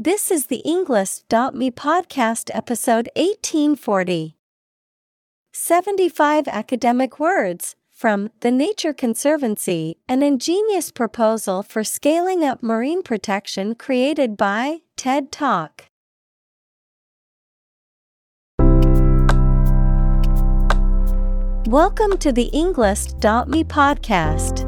This is the Englist.me podcast episode 1840. 75 academic words from The Nature Conservancy, an ingenious proposal for scaling up marine protection created by TED Talk. Welcome to the Englist.me podcast.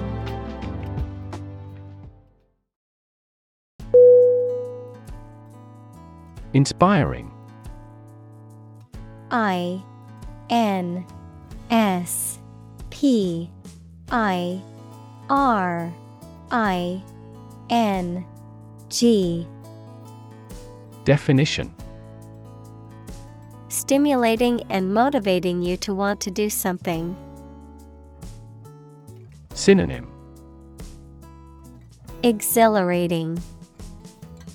Inspiring. I N S P I R I N G. Definition. Stimulating and motivating you to want to do something. Synonym. Exhilarating,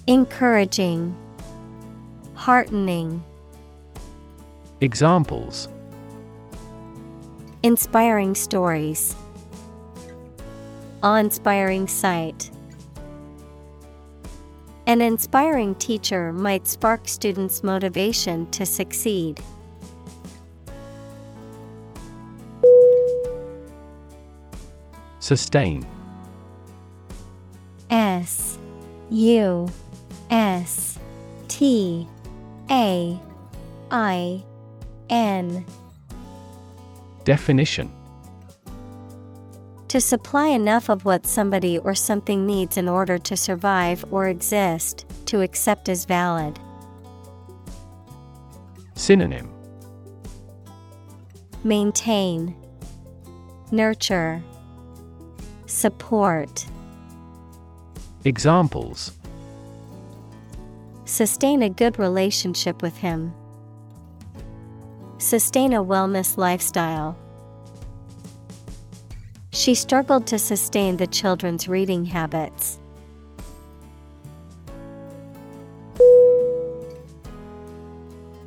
Encouraging, Heartening. Examples Inspiring stories. Awe inspiring sight. An inspiring teacher might spark students' motivation to succeed. Sustain S U S T A I N. Definition. To supply enough of what somebody or something needs in order to survive or exist, to accept as valid. Synonym. Maintain, Nurture, Support. Examples Sustain a good relationship with him. Sustain a wellness lifestyle. She struggled to sustain the children's reading habits.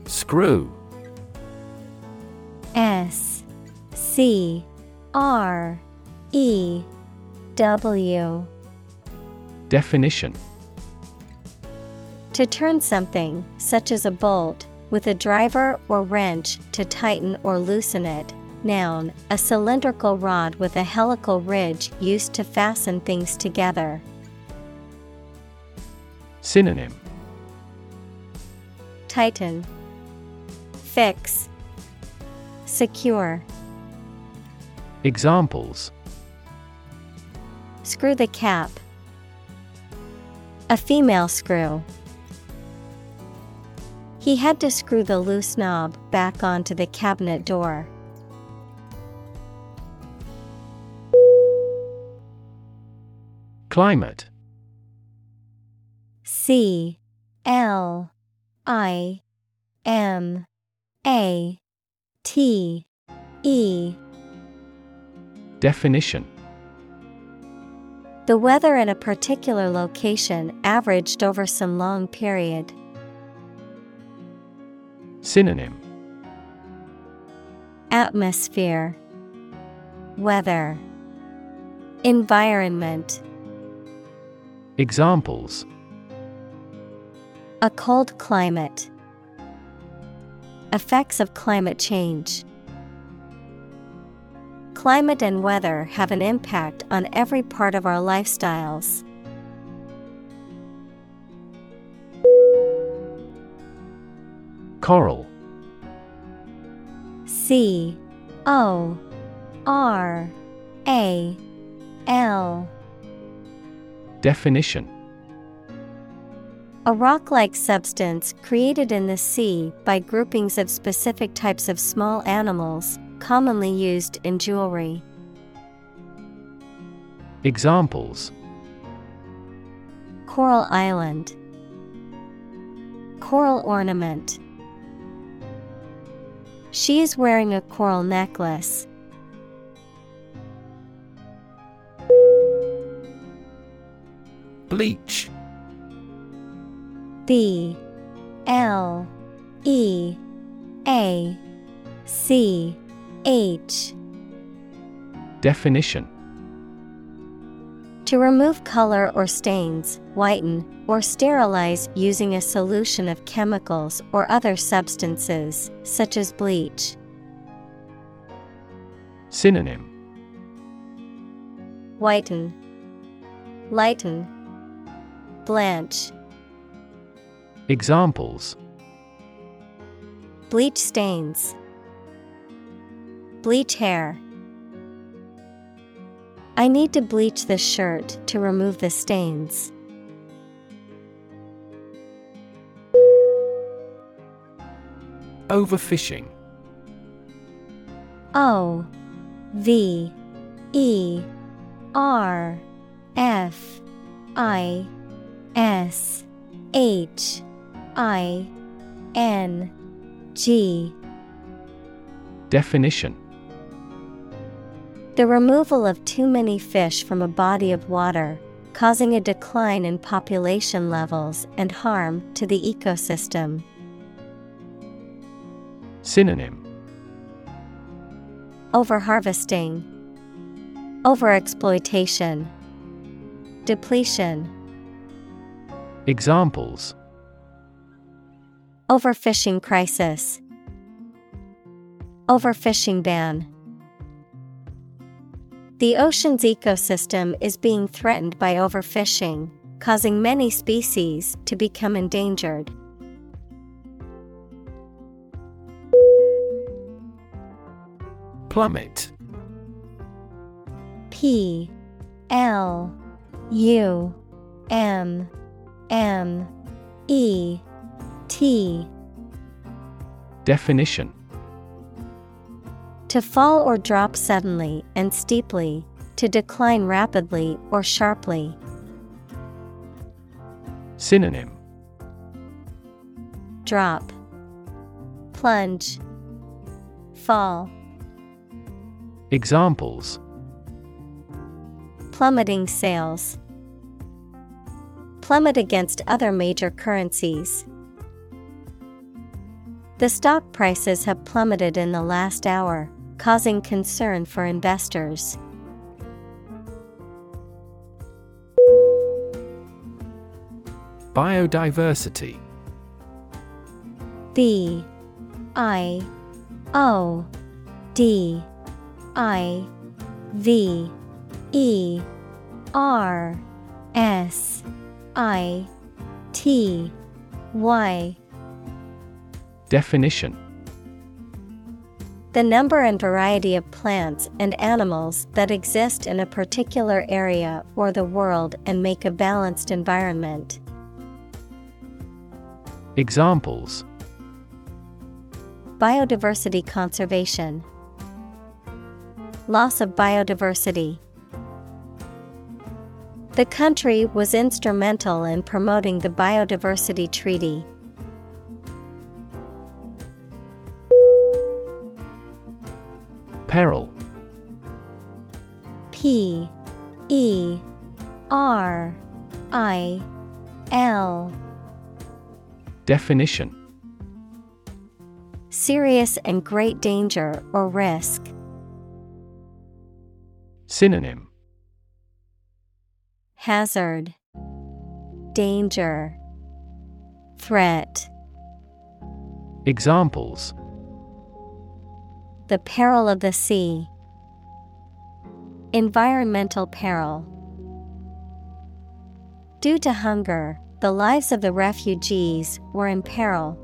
Screw S C R E W Definition To turn something, such as a bolt, with a driver or wrench to tighten or loosen it. Noun, a cylindrical rod with a helical ridge used to fasten things together. Synonym Tighten, Fix, Secure. Examples Screw the cap. A female screw. He had to screw the loose knob back onto the cabinet door. Climate C L I M A T E Definition The weather in a particular location averaged over some long period. Synonym. Atmosphere. Weather. Environment. Examples. A cold climate. Effects of climate change. Climate and weather have an impact on every part of our lifestyles. Coral C O R A L. Definition A rock like substance created in the sea by groupings of specific types of small animals, commonly used in jewelry. Examples Coral Island, Coral ornament. She is wearing a coral necklace. Bleach. B L E A C H. Definition To remove color or stains, whiten, or sterilize using a solution of chemicals or other substances, such as bleach. Synonym Whiten, lighten, blanch. Examples Bleach stains. Bleach hair. I need to bleach this shirt to remove the stains. Overfishing. O V E R F I S H I N G. Definition The removal of too many fish from a body of water, causing a decline in population levels and harm to the ecosystem. Synonym. Overharvesting, Overexploitation, Depletion, Examples. Overfishing crisis, Overfishing ban. The ocean's ecosystem is being threatened by overfishing, causing many species to become endangered. Plummet. P L U M M E T. Definition To fall or drop suddenly and steeply, to decline rapidly or sharply. Synonym Drop, Plunge, Fall. Examples Plummeting sales. Plummet against other major currencies. The stock prices have plummeted in the last hour, causing concern for investors. Biodiversity. B I O D I V E R S I T Y. Definition The number and variety of plants and animals that exist in a particular area or the world and make a balanced environment. Examples Biodiversity conservation, Loss of biodiversity. The country was instrumental in promoting the Biodiversity Treaty. Peril. P E R I L. Definition. Serious and great danger or risk. Synonym. Hazard, Danger, Threat. Examples The peril of the sea. Environmental peril. Due to hunger, the lives of the refugees were in peril.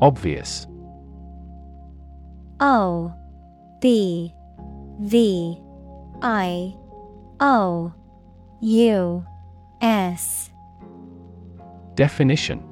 Obvious. O B V I O U S. Definition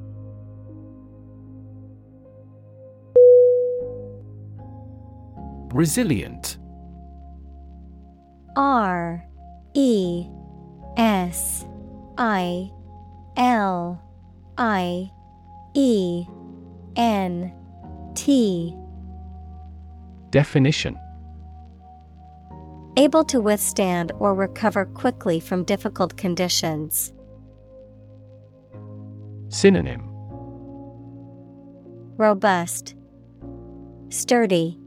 Resilient. R E S I L I E N T. Definition. Able to withstand or recover quickly from difficult conditions. Synonym. Robust, Sturdy,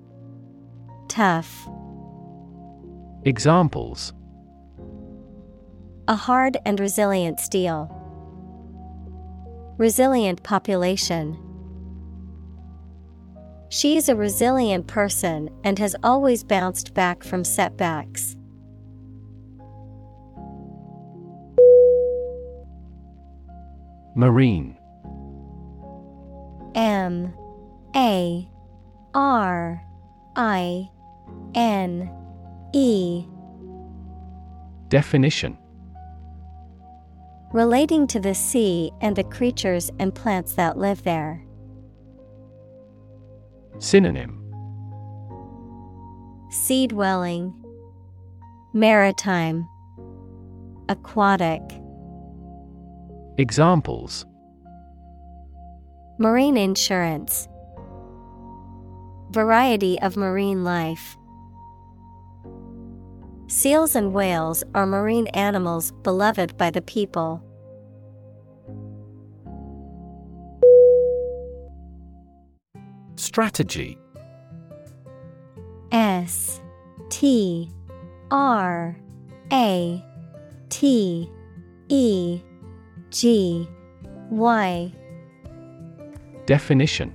Tough. Examples A hard and resilient steel. Resilient population. She is a resilient person and has always bounced back from setbacks. Marine M A R I N E Definition Relating to the sea and the creatures and plants that live there. Synonym Sea dwelling, Maritime, Aquatic. Examples Marine insurance. Variety of marine life. Seals and whales are marine animals beloved by the people. Strategy. S T R A T E G Y. Definition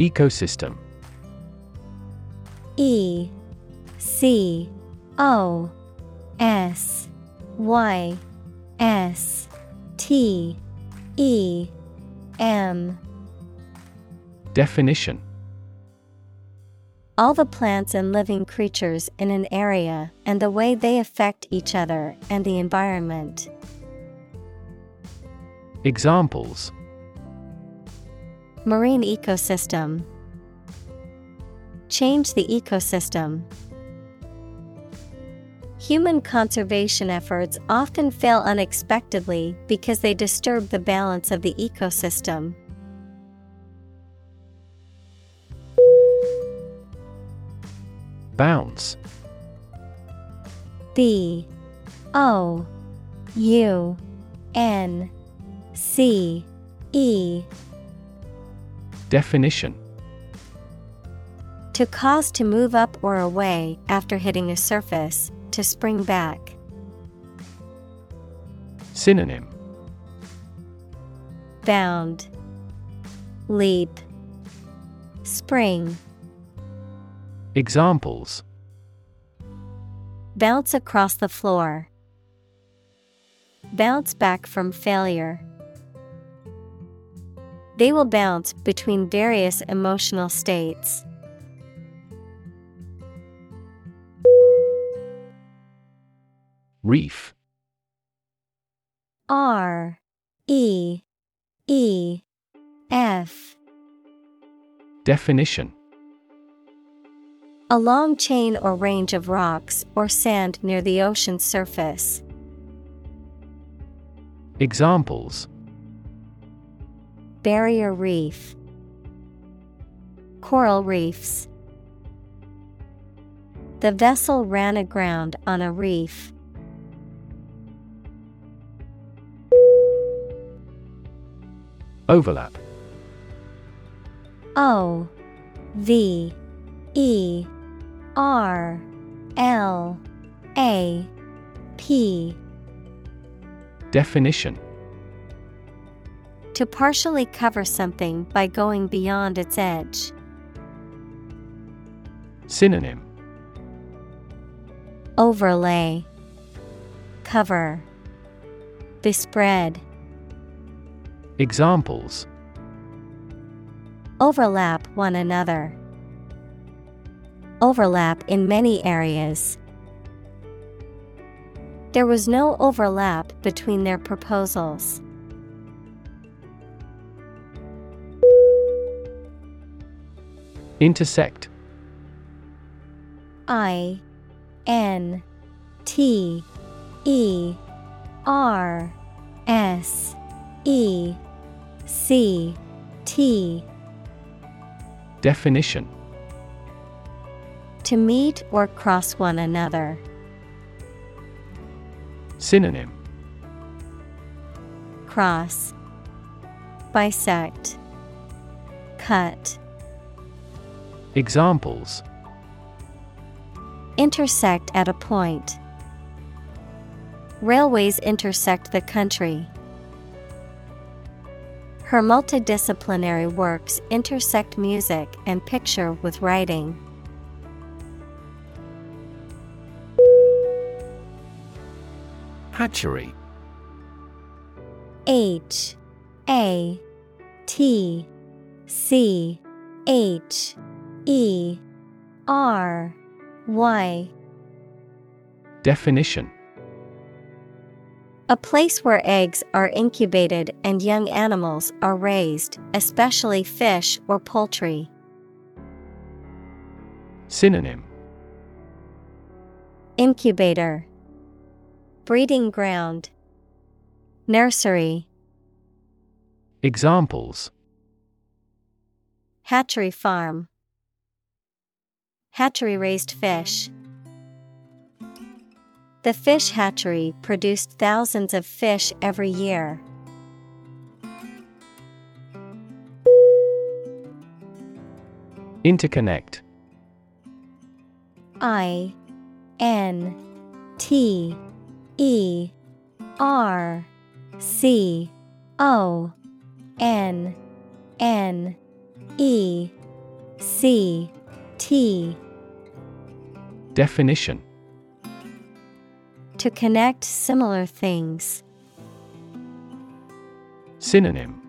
Ecosystem. E C O S Y S T E M. Definition. All the plants and living creatures in an area and the way they affect each other and the environment. Examples Marine ecosystem. Change the ecosystem. Human conservation efforts often fail unexpectedly because they disturb the balance of the ecosystem. Bounce B O U N C E Definition To cause to move up or away after hitting a surface, to spring back. Synonym Bound, Leap, Spring. Examples Bounce across the floor. Bounce back from failure. They will bounce between various emotional states. Reef. R E E F. Definition A long chain or range of rocks or sand near the ocean's surface. Examples Barrier reef, Coral reefs. The vessel ran aground on a reef. Overlap. O V E R L A P. Definition To partially cover something by going beyond its edge. Synonym Overlay, Cover, Bespread. Examples Overlap one another. Overlap in many areas. There was no overlap between their proposals. Intersect. I N T E R S E C T. Definition. To meet or cross one another. Synonym. Cross. Bisect. Cut Examples Intersect at a point. Railways intersect the country. Her multidisciplinary works intersect music and picture with writing. Hatchery. H A T C H E R Y. Definition. A place where eggs are incubated and young animals are raised, especially fish or poultry. Synonym. Incubator. Breeding ground. Nursery. Examples. Hatchery farm Hatchery raised fish. The fish hatchery produced thousands of fish every year. Interconnect. I N T E R C O N N E C T. Definition. To connect similar things. Synonym.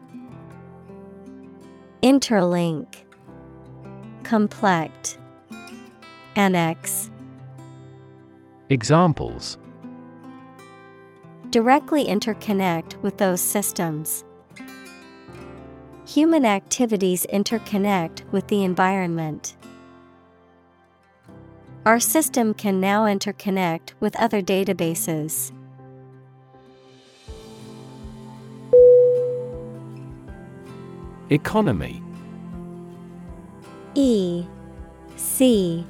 Interlink. Complex. Annex. Examples. Directly interconnect with those systems. Human activities interconnect with the environment. Our system can now interconnect with other databases. Economy. E C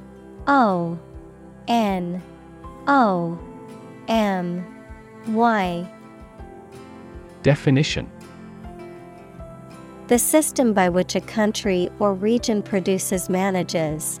O N O M Y. Definition. The system by which a country or region produces, manages,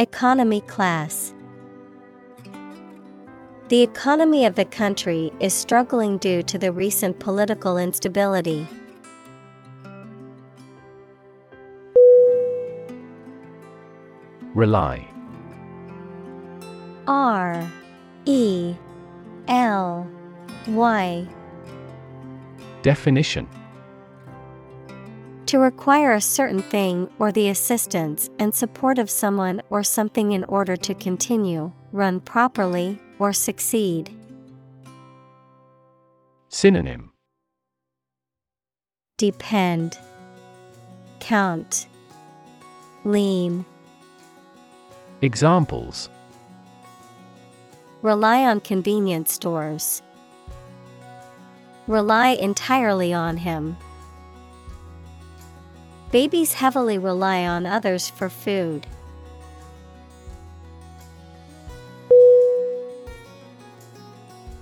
Economy class. The economy of the country is struggling due to the recent political instability. Rely. R. E. L. Y. Definition To require a certain thing or the assistance and support of someone or something in order to continue, run properly, or succeed. Synonym Depend, Count, Lean. Examples Rely on convenience stores. Rely entirely on him. Babies heavily rely on others for food.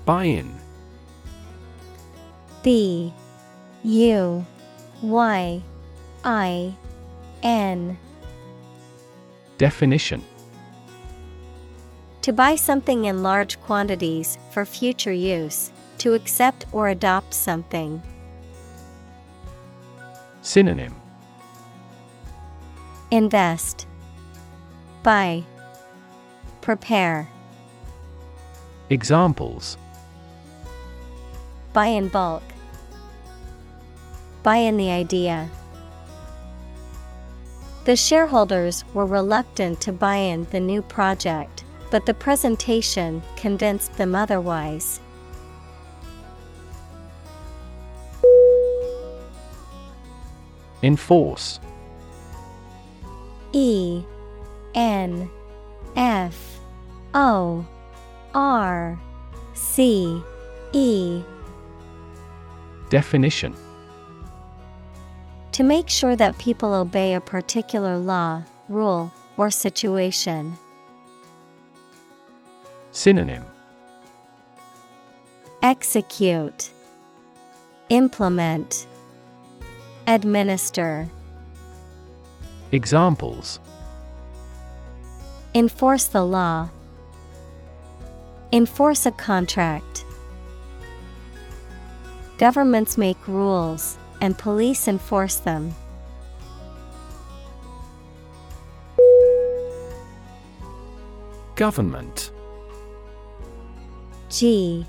Buy in B U Y I N Definition To buy something in large quantities for future use, to accept or adopt something. Synonym Invest, Buy, Prepare. Examples Buy in bulk. Buy in the idea. The shareholders were reluctant to buy in the new project, but the presentation convinced them otherwise. Enforce E N F O R C E. Definition. To make sure that people obey a particular law, rule, or situation. Synonym. Execute, Implement, Administer. Examples Enforce the law. Enforce a contract. Governments make rules, and police enforce them. Government G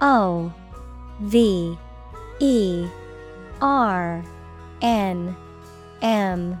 O V E R N M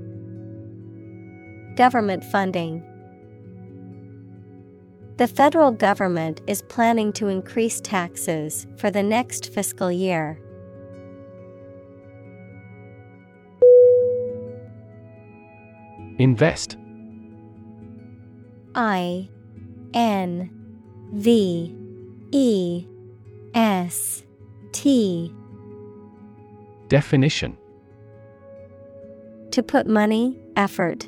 Government funding. The federal government is planning to increase taxes for the next fiscal year. Invest. I N V E S T. Definition. To put money, effort,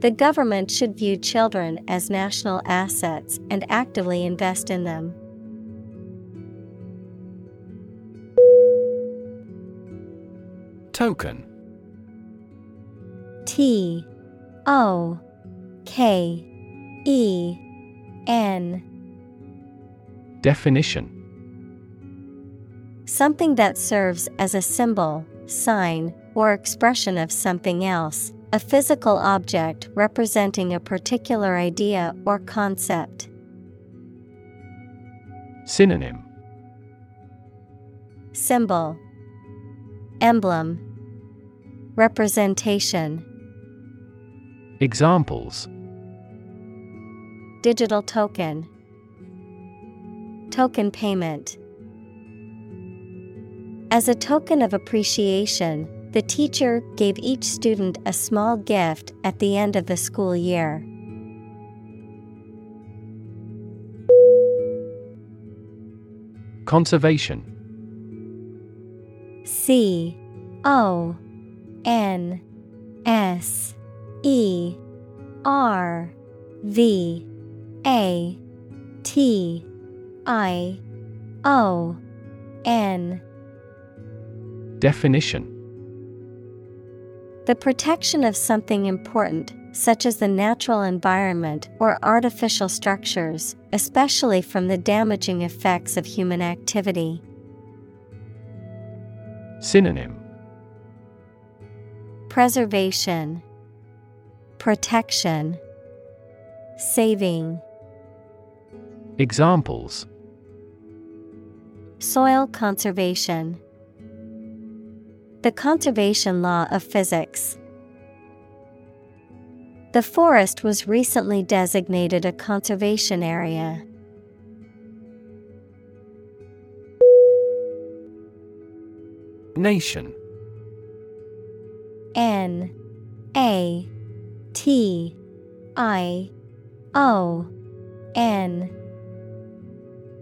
The government should view children as national assets and actively invest in them. Token. T O K E N. Definition. Something that serves as a symbol, sign, or expression of something else, a physical object representing a particular idea or concept. Synonym. Symbol, Emblem, Representation. Examples. Digital token. Token payment. As a token of appreciation, the teacher gave each student a small gift at the end of the school year. Conservation. C O N S E R V A T I O N. Definition The protection of something important, such as the natural environment or artificial structures, especially from the damaging effects of human activity. Synonym Preservation, Protection, Saving. Examples Soil conservation. The conservation law of physics. The forest was recently designated a conservation area. Nation. N. A. T. I. O. N.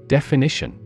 Definition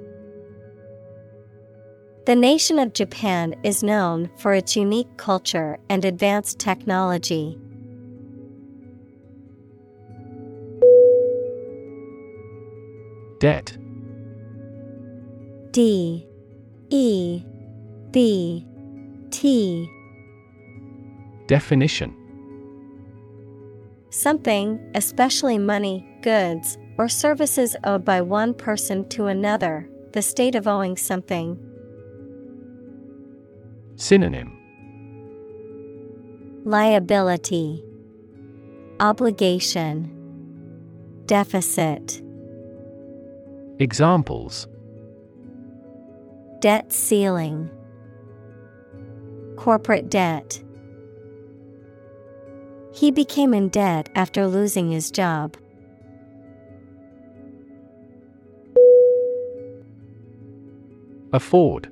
The nation of Japan is known for its unique culture and advanced technology. Debt. D. E. B. T. Definition. Something, especially money, goods, or services owed by one person to another, the state of owing something. Synonym. Liability, Obligation, Deficit, Examples. Debt ceiling, Corporate debt. He became in debt after losing his job. Afford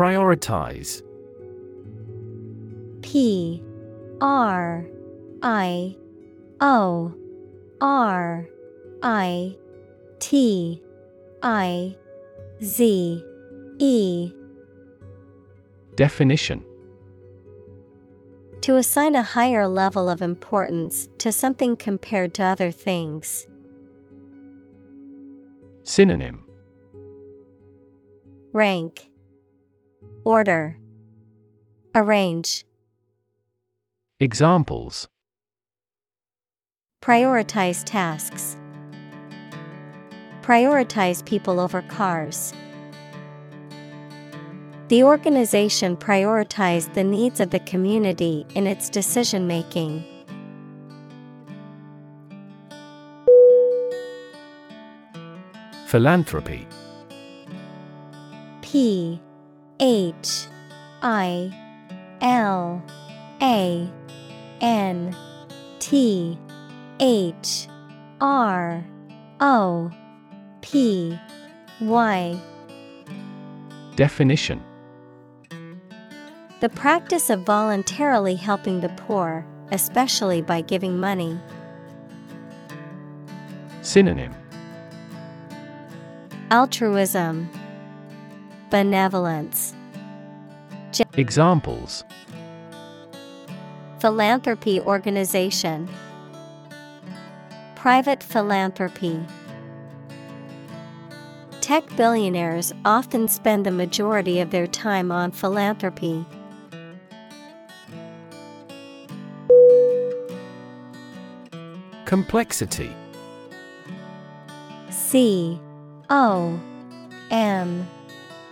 Prioritize. P R I O R I T I Z E. Definition. To assign a higher level of importance to something compared to other things. Synonym. Rank Order Arrange Examples Prioritize tasks. Prioritize people over cars. The organization prioritized the needs of the community in its decision making. Philanthropy P H I L A N T H R O P Y. Definition. The practice of voluntarily helping the poor, especially by giving money. Synonym. Altruism, Benevolence, Examples Philanthropy organization, Private philanthropy. Tech billionaires often spend the majority of their time on philanthropy. Complexity C O M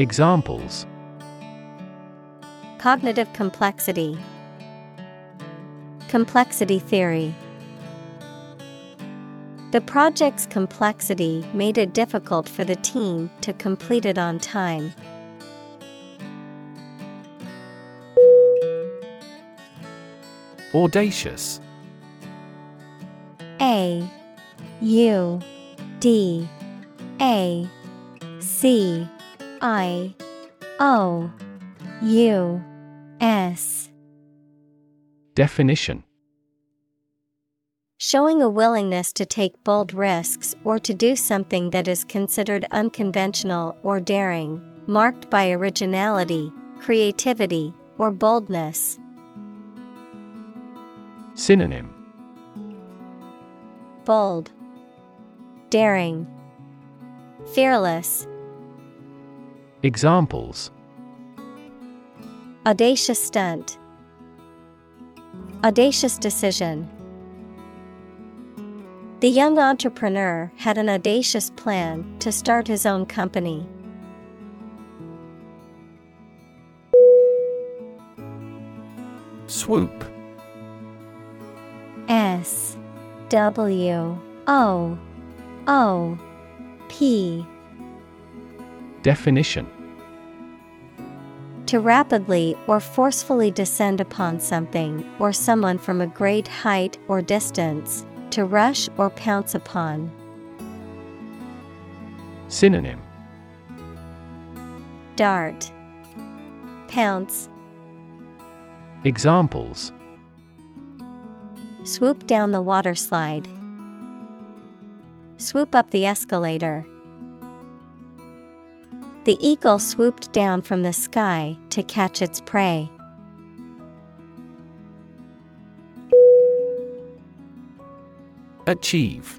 Examples Cognitive complexity, Complexity theory. The project's complexity made it difficult for the team to complete it on time. Audacious A U D A C I O U S. Definition. Showing a willingness to take bold risks or to do something that is considered unconventional or daring, marked by originality, creativity, or boldness. Synonym. Bold, Daring, Fearless, Examples Audacious stunt, Audacious decision. The young entrepreneur had an audacious plan to start his own company. Swoop S W O O P Definition To rapidly or forcefully descend upon something or someone from a great height or distance, to rush or pounce upon. Synonym Dart, Pounce, Examples Swoop down the water slide. Swoop up the escalator. The eagle swooped down from the sky to catch its prey. Achieve.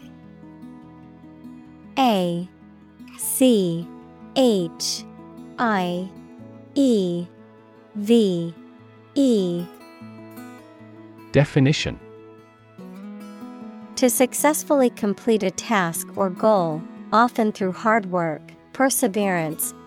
A C H I E V E. Definition. To successfully complete a task or goal, often through hard work, perseverance,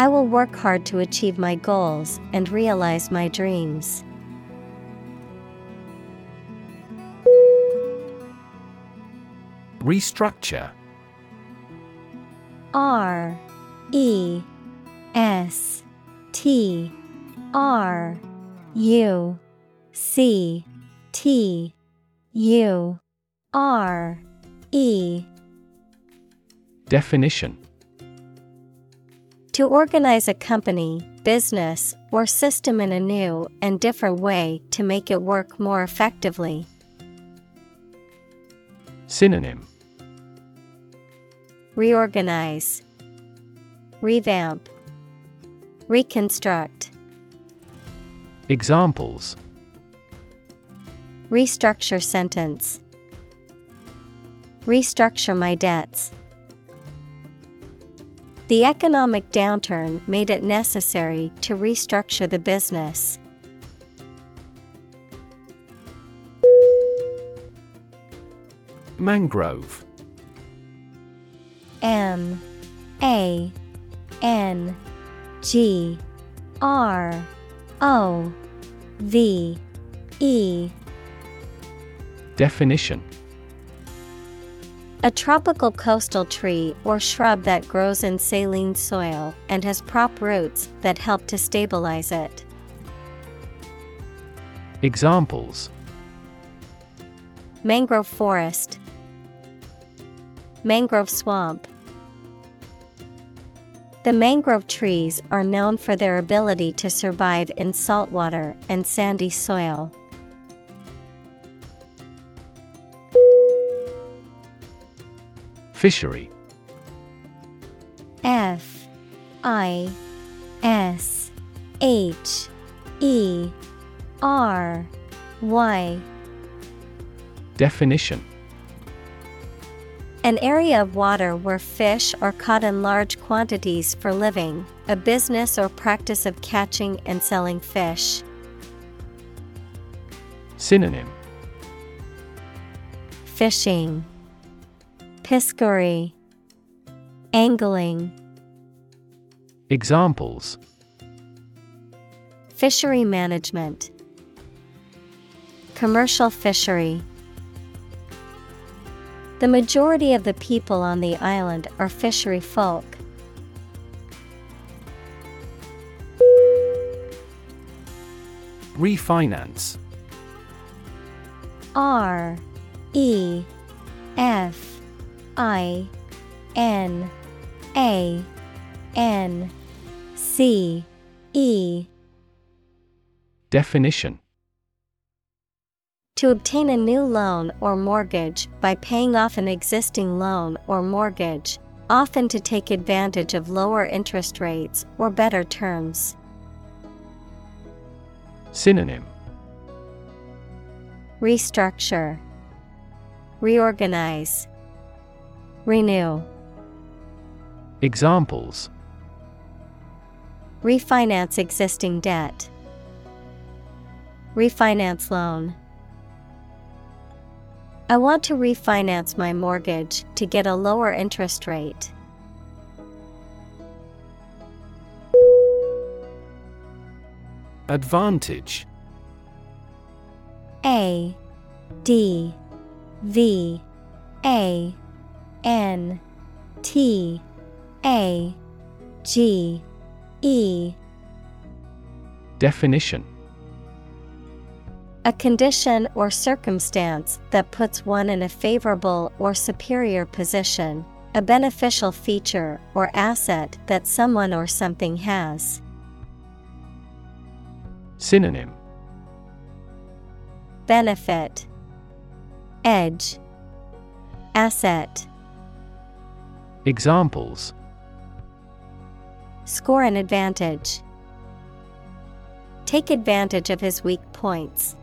I will work hard to achieve my goals and realize my dreams. Restructure. R E S T R U C T U R E. Definition To organize a company, business, or system in a new and different way to make it work more effectively. Synonym Reorganize, Revamp, Reconstruct. Examples Restructure sentence. Restructure my debts. The economic downturn made it necessary to restructure the business. Mangrove. M A N G R O V E. Definition A tropical coastal tree or shrub that grows in saline soil and has prop roots that help to stabilize it. Examples Mangrove forest, Mangrove swamp. The mangrove trees are known for their ability to survive in saltwater and sandy soil. Fishery. F I S H E R Y. Definition. An area of water where fish are caught in large quantities for living, a business or practice of catching and selling fish. Synonym. Fishing, Piscary, Angling. Examples Fishery management, Commercial fishery. The majority of the people on the island are fishery folk. Refinance R E F I N A N C E. Definition. To obtain a new loan or mortgage by paying off an existing loan or mortgage, often to take advantage of lower interest rates or better terms. Synonym. Restructure, Reorganize, Renew. Examples Refinance existing debt. Refinance loan. I want to refinance my mortgage to get a lower interest rate. Advantage A D V A N T A G E. Definition. A condition or circumstance that puts one in a favorable or superior position, a beneficial feature or asset that someone or something has. Synonym. Benefit. Edge. Asset Examples Score an advantage. Take advantage of his weak points.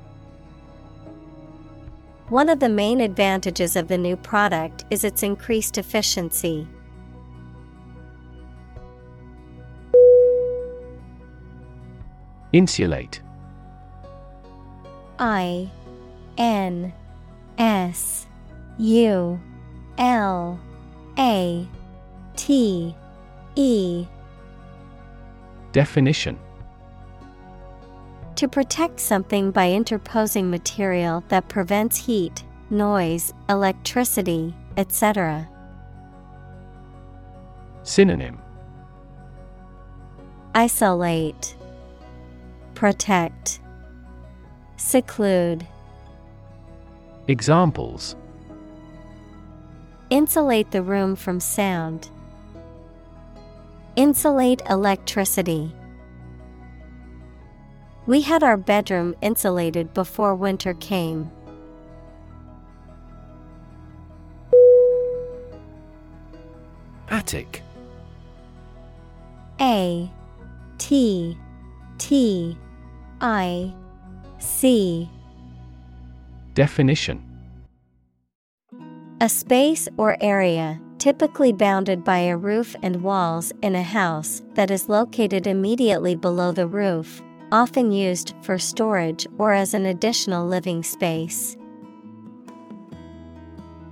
One of the main advantages of the new product is its increased efficiency. Insulate I N S U L A T E. Definition. To protect something by interposing material that prevents heat, noise, electricity, etc. Synonym. Isolate, Protect, Seclude. Examples Insulate the room from sound. Insulate electricity. We had our bedroom insulated before winter came. Attic A T T I C Definition A space or area, typically bounded by a roof and walls in a house, that is located immediately below the roof, often used for storage or as an additional living space.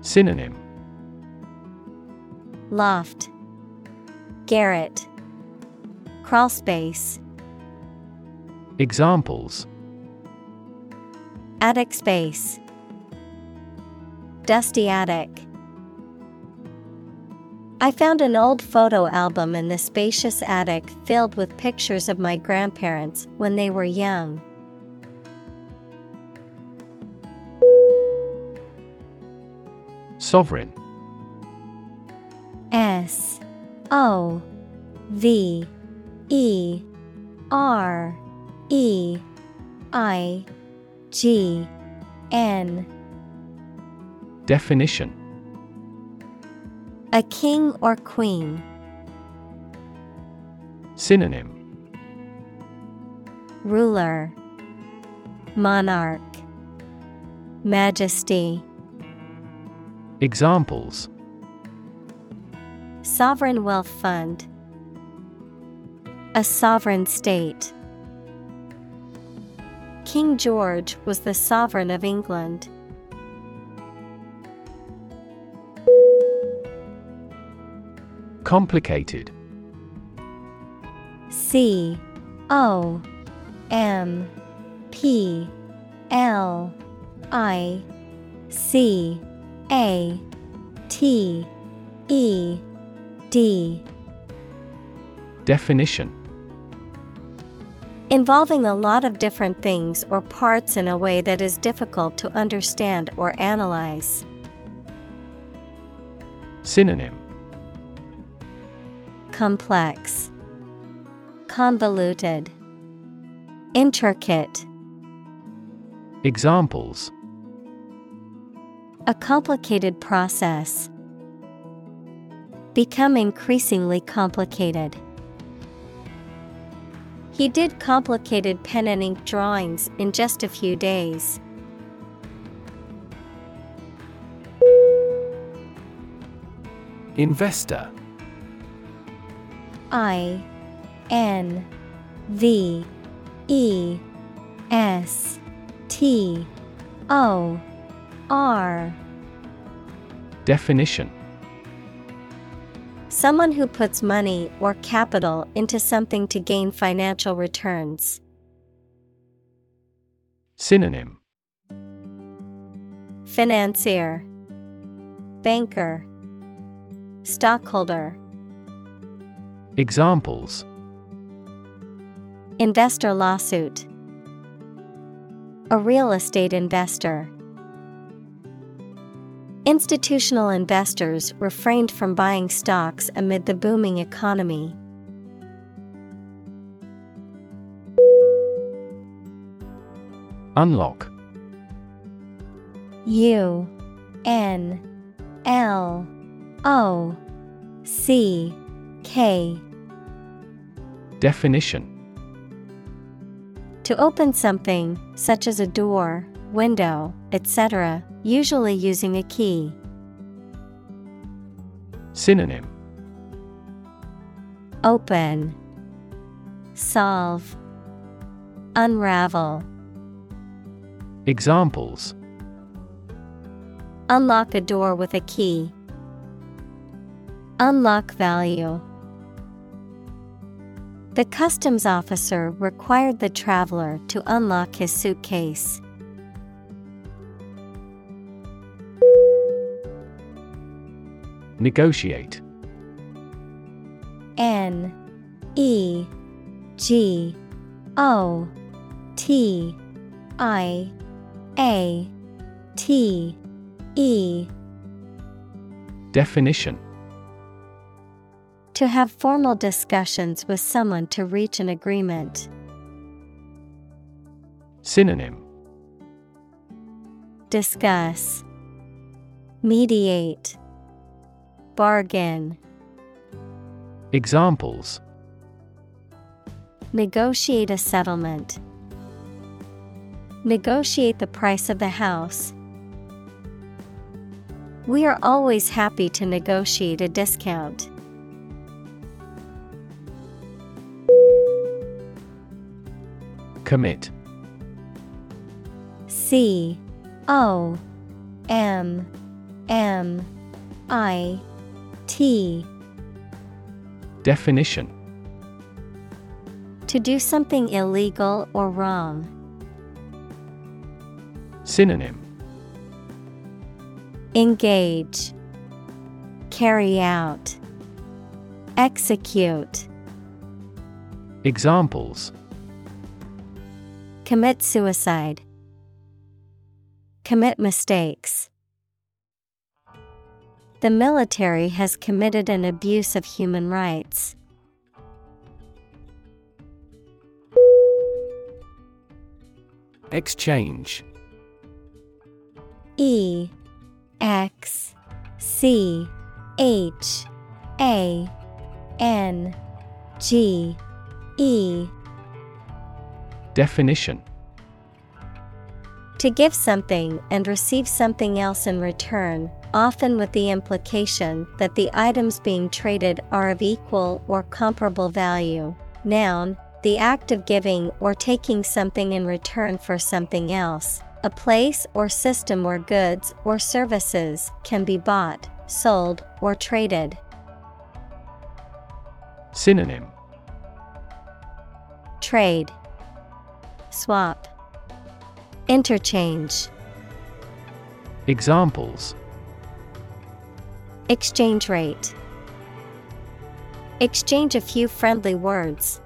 Synonym. Loft, Garret, Crawl space, Examples. Attic space, Dusty attic. I found an old photo album in the spacious attic filled with pictures of my grandparents when they were young. Sovereign S O V E R E I G N Definition. A king or queen. Synonym. Ruler. Monarch. Majesty. Examples. Sovereign Wealth Fund. A sovereign state. King George was the sovereign of England. Complicated. C O M P L I C A T E D. Definition. Involving a lot of different things or parts in a way that is difficult to understand or analyze. Synonym Complex, Convoluted, Intricate. Examples A complicated process. Become increasingly complicated. He did complicated pen and ink drawings in just a few days. Investor I N V E S T O R. Definition. Someone who puts money or capital into something to gain financial returns. Synonym. Financier, Banker, Stockholder, Examples Investor lawsuit, A real estate investor. Institutional investors refrained from buying stocks amid the booming economy. Unlock U N L O C K Definition To open something, such as a door, window, etc., usually using a key. Synonym Open, Solve, Unravel. Examples Unlock a door with a key. Unlock value. The customs officer required the traveler to unlock his suitcase. Negotiate. N E G O T I A T E. Definition To have formal discussions with someone to reach an agreement. Synonym Discuss, Mediate, Bargain. Examples Negotiate a settlement. Negotiate the price of the house. We are always happy to negotiate a discount. Commit. C O M M I T. Definition. To do something illegal or wrong. Synonym. Engage, Carry out, Execute, Examples Commit suicide, Commit mistakes. The military has committed an abuse of human rights. Exchange E X C H A N G E Definition To give something and receive something else in return, often with the implication that the items being traded are of equal or comparable value. Noun, the act of giving or taking something in return for something else, a place or system where goods or services can be bought, sold, or traded. Synonym Trade, Swap, Interchange. Examples Exchange rate. Exchange a few friendly words.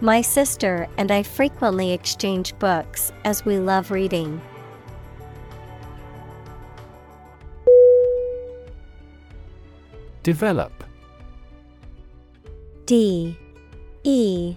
My sister and I frequently exchange books as we love reading. Develop D E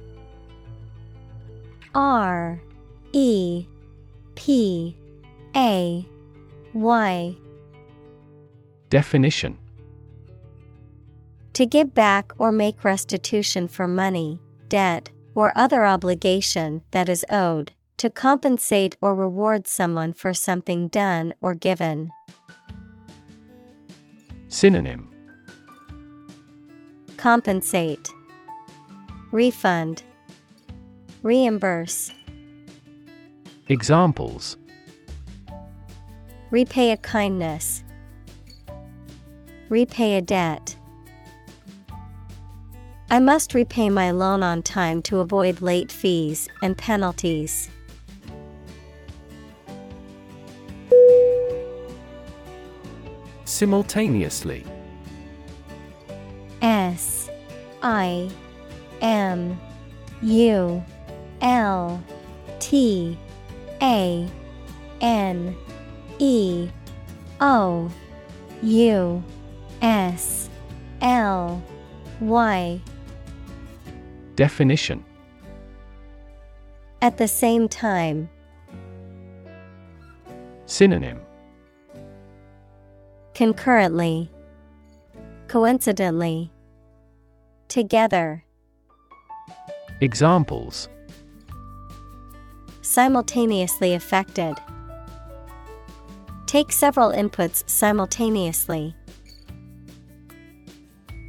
R E P A Y. Definition. To give back or make restitution for money, debt, or other obligation that is owed, to compensate or reward someone for something done or given. Synonym. Compensate, Refund, Reimburse, Examples. Repay a kindness, Repay a debt. I must repay my loan on time to avoid late fees and penalties. Simultaneously. S I M U L T A N E O U S L Y. Definition. At the same time, Synonym. Concurrently, coincidentally, together, Examples simultaneously affected. Take several inputs simultaneously.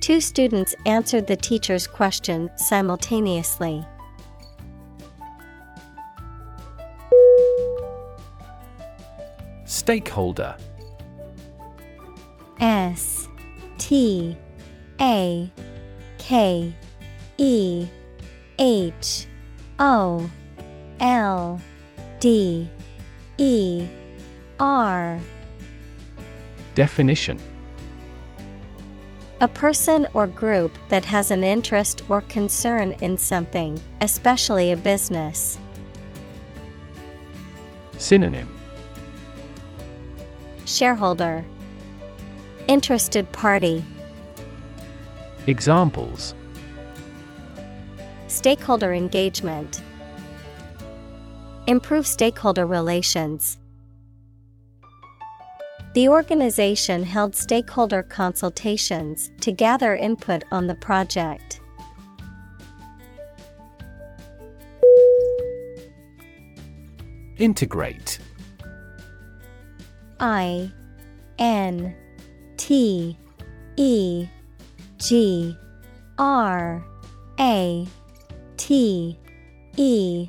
Two students answered the teacher's question simultaneously. Stakeholder S T A K E H O L D E R. Definition. A person or group that has an interest or concern in something, especially a business. Synonym. Shareholder. Interested party. Examples. Stakeholder engagement Improve stakeholder relations. The organization held stakeholder consultations to gather input on the project. Integrate I N T E G R A T E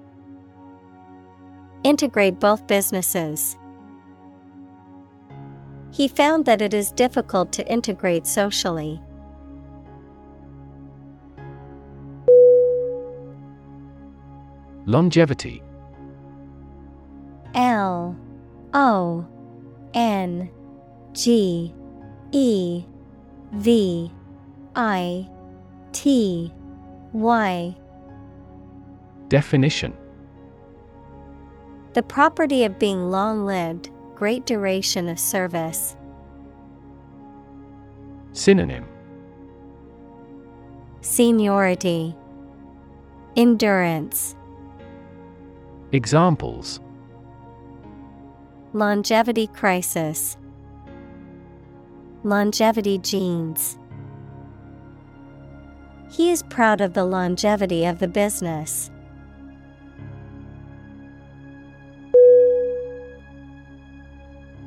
Integrate both businesses. He found that it is difficult to integrate socially. Longevity L O N G E V I T Y Definition The property of being long lived, great duration of service. Synonym Seniority, Endurance, Examples Longevity crisis, Longevity genes. He is proud of the longevity of the business.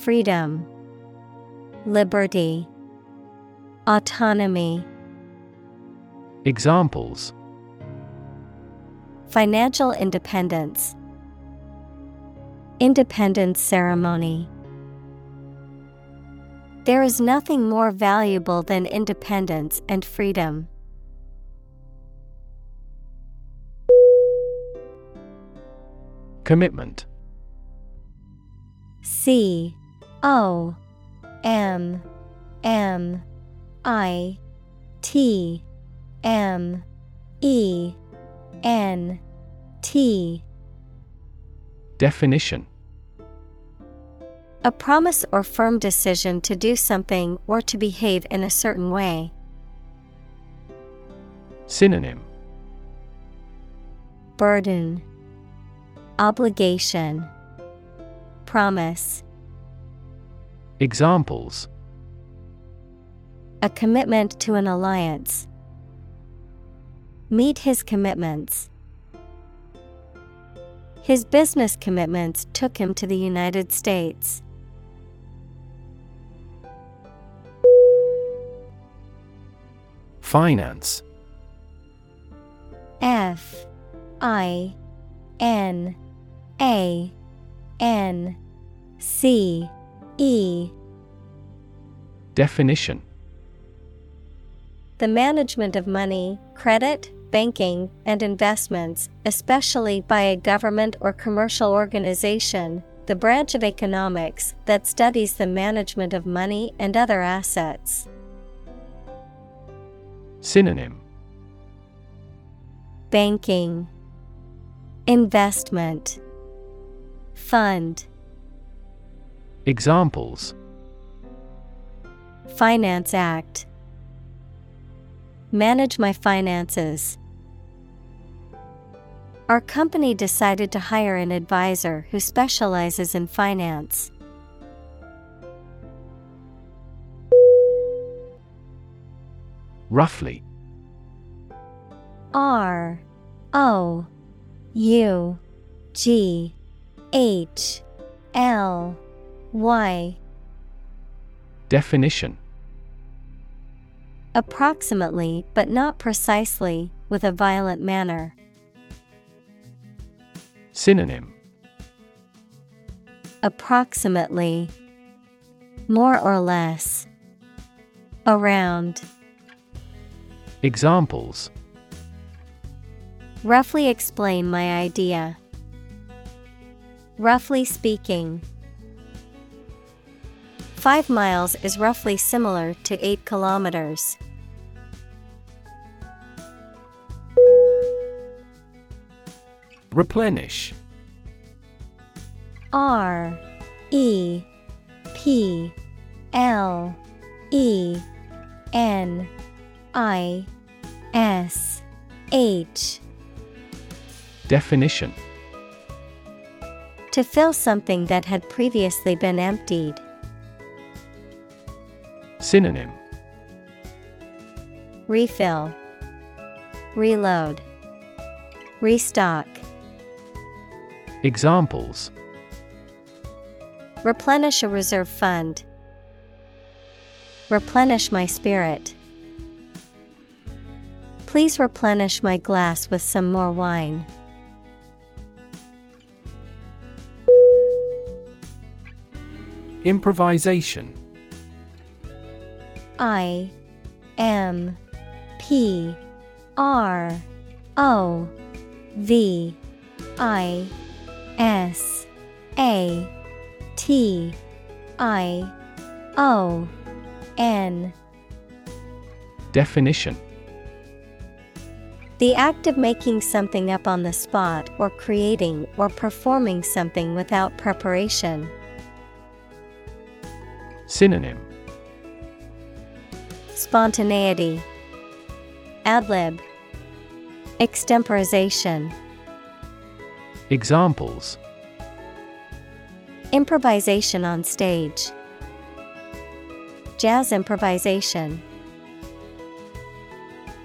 Freedom, Liberty, Autonomy. Examples Financial independence. Independence ceremony. There is nothing more valuable than independence and freedom. Commitment C O M M I T M E N T. Definition. A promise or firm decision to do something or to behave in a certain way. Synonym. Burden, Obligation, Promise. Examples A commitment to an alliance. Meet his commitments. His business commitments took him to the United States. Finance F I N A N C E. Definition. The management of money, credit, banking, and investments, especially by a government or commercial organization, the branch of economics that studies the management of money and other assets. Synonym. Banking, Investment, Fund. Examples Finance Act Manage my finances. Our company decided to hire an advisor who specializes in finance. Roughly R O U G H L Y Definition Approximately, but not precisely, with a violent manner. Synonym Approximately, more or less, around. Examples Roughly explain my idea. Roughly speaking, 5 miles is roughly similar to 8 kilometers. Replenish R E P L E N I S H Definition To fill something that had previously been emptied. Synonym Refill, Reload, Restock. Examples Replenish a reserve fund. Replenish my spirit. Please replenish my glass with some more wine. Improvisation I M P R O V I S A T I O N. Definition. The act of making something up on the spot or creating or performing something without preparation. Synonym Spontaneity, Adlib, Extemporization. Examples Improvisation on stage. Jazz improvisation.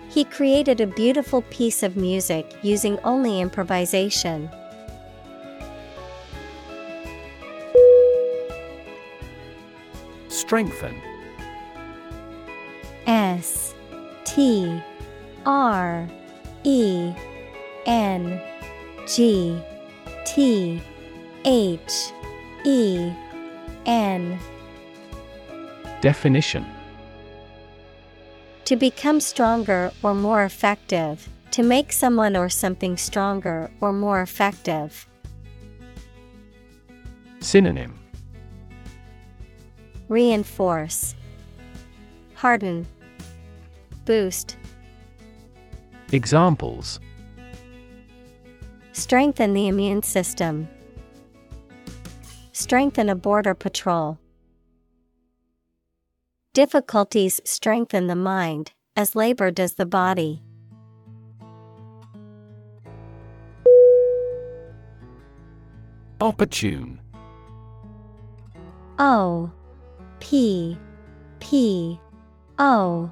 He created a beautiful piece of music using only improvisation. Strengthen S T R E N G T H E N. Definition. To become stronger or more effective, to make someone or something stronger or more effective. Synonym. Reinforce, Harden, Boost. Examples Strengthen the immune system. Strengthen a border patrol. Difficulties strengthen the mind, as labor does the body. Opportune O P P O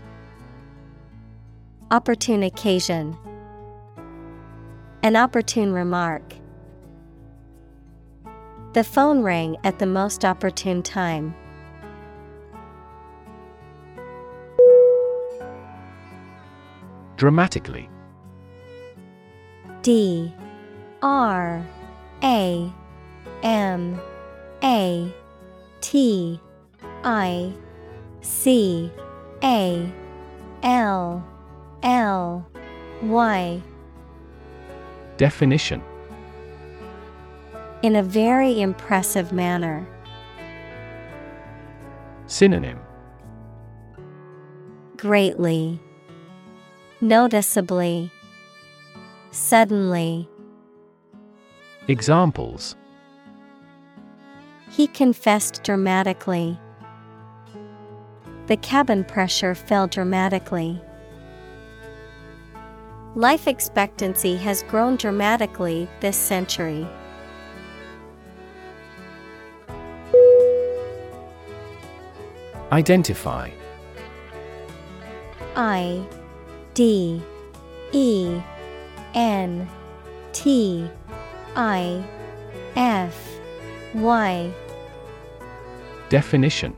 Opportune occasion. An opportune remark. The phone rang at the most opportune time. Dramatically. D. R. A. M. A. T. I. C. A. L L Y Definition In a very impressive manner. Synonym Greatly, Noticeably, Suddenly. Examples He confessed dramatically. The cabin pressure fell dramatically. Life expectancy has grown dramatically this century. Identify. I D E N T I F Y. Definition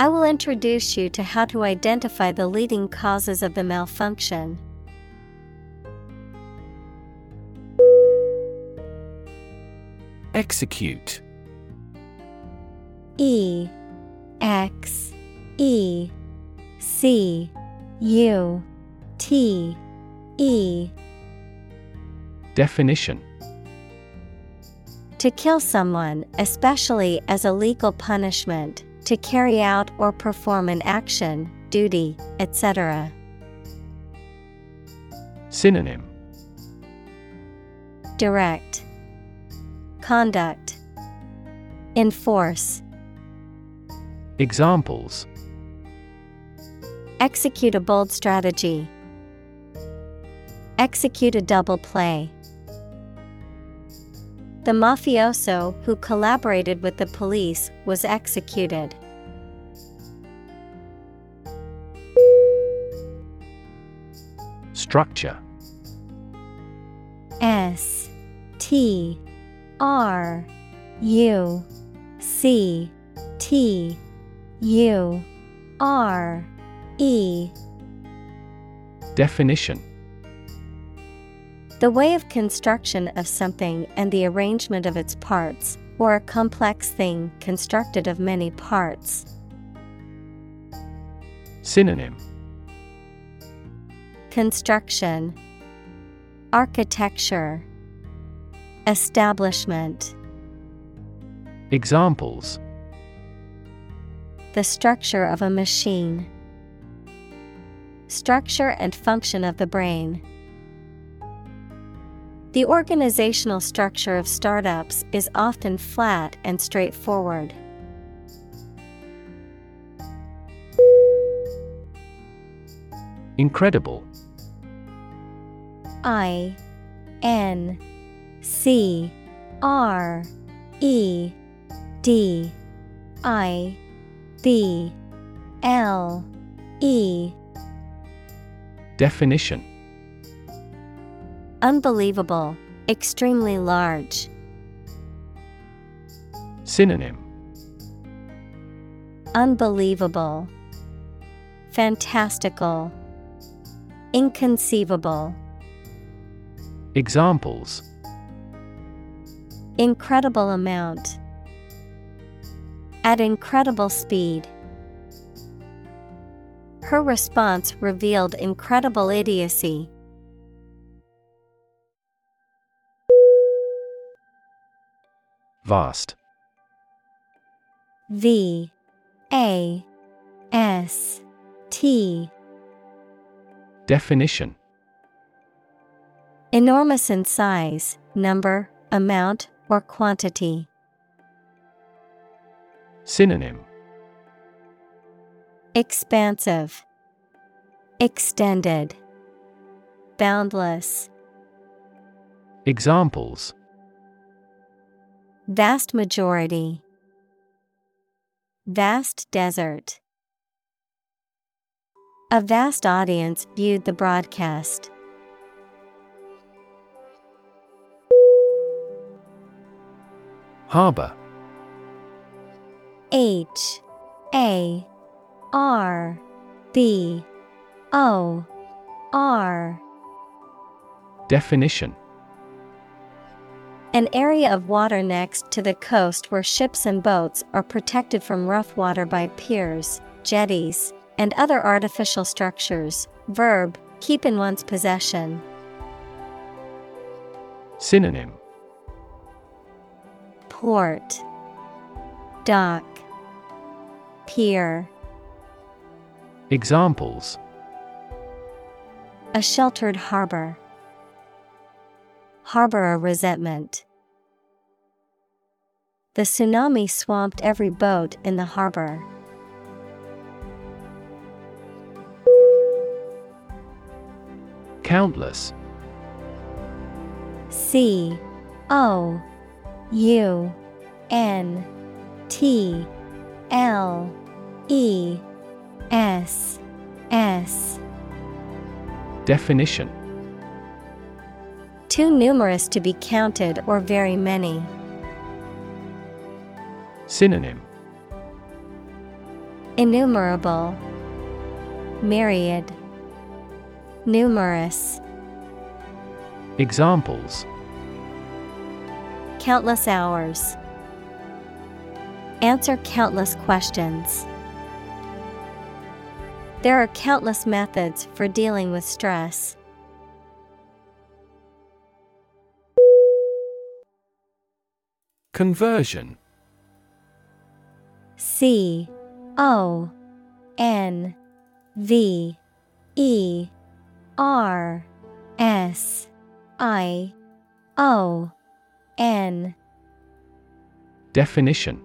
I will introduce you to how to identify the leading causes of the malfunction. Execute. E X E C U T E. Definition. To kill someone, especially as a legal punishment, to carry out or perform an action, duty, etc. Synonym Direct Conduct Enforce Examples Execute a bold strategy. Execute a double play. The mafioso who collaborated with the police was executed. Structure. S T R U C T U R E. Definition. The way of construction of something and the arrangement of its parts, or a complex thing constructed of many parts. Synonym Construction Architecture Establishment Examples The structure of a machine. Structure and function of the brain. The organizational structure of startups is often flat and straightforward. Incredible I N C R E D I B L E. Definition. Unbelievable, extremely large. Synonym. Unbelievable, fantastical, inconceivable. Examples Incredible amount. At incredible speed. Her response revealed incredible idiocy. Vast V A S T Definition Enormous in size, number, amount, or quantity. Synonym Expansive, Extended, Boundless. Examples Vast majority, Vast desert. A vast audience viewed the broadcast. Harbor H A R B O R Definition An area of water next to the coast where ships and boats are protected from rough water by piers, jetties, and other artificial structures. Verb, keep in one's possession. Synonym Port, Dock, Pier. Examples A sheltered harbor. Harbor a resentment. The tsunami swamped every boat in the harbor. Countless C O U N T L E S S. Definition. Too numerous to be counted or very many. Synonym. Innumerable, Myriad, Numerous. Examples Countless hours. Answer countless questions. There are countless methods for dealing with stress. Conversion C O N V E R S I O N. Definition.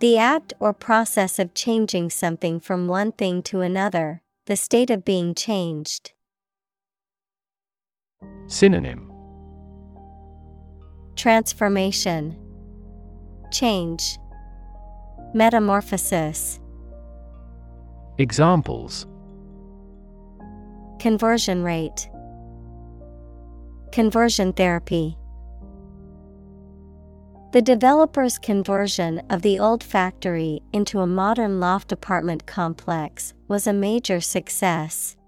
The act or process of changing something from one thing to another, the state of being changed. Synonym. Transformation, Change, Metamorphosis, Examples. Conversion rate, Conversion therapy. The developer's conversion of the old factory into a modern loft apartment complex was a major success.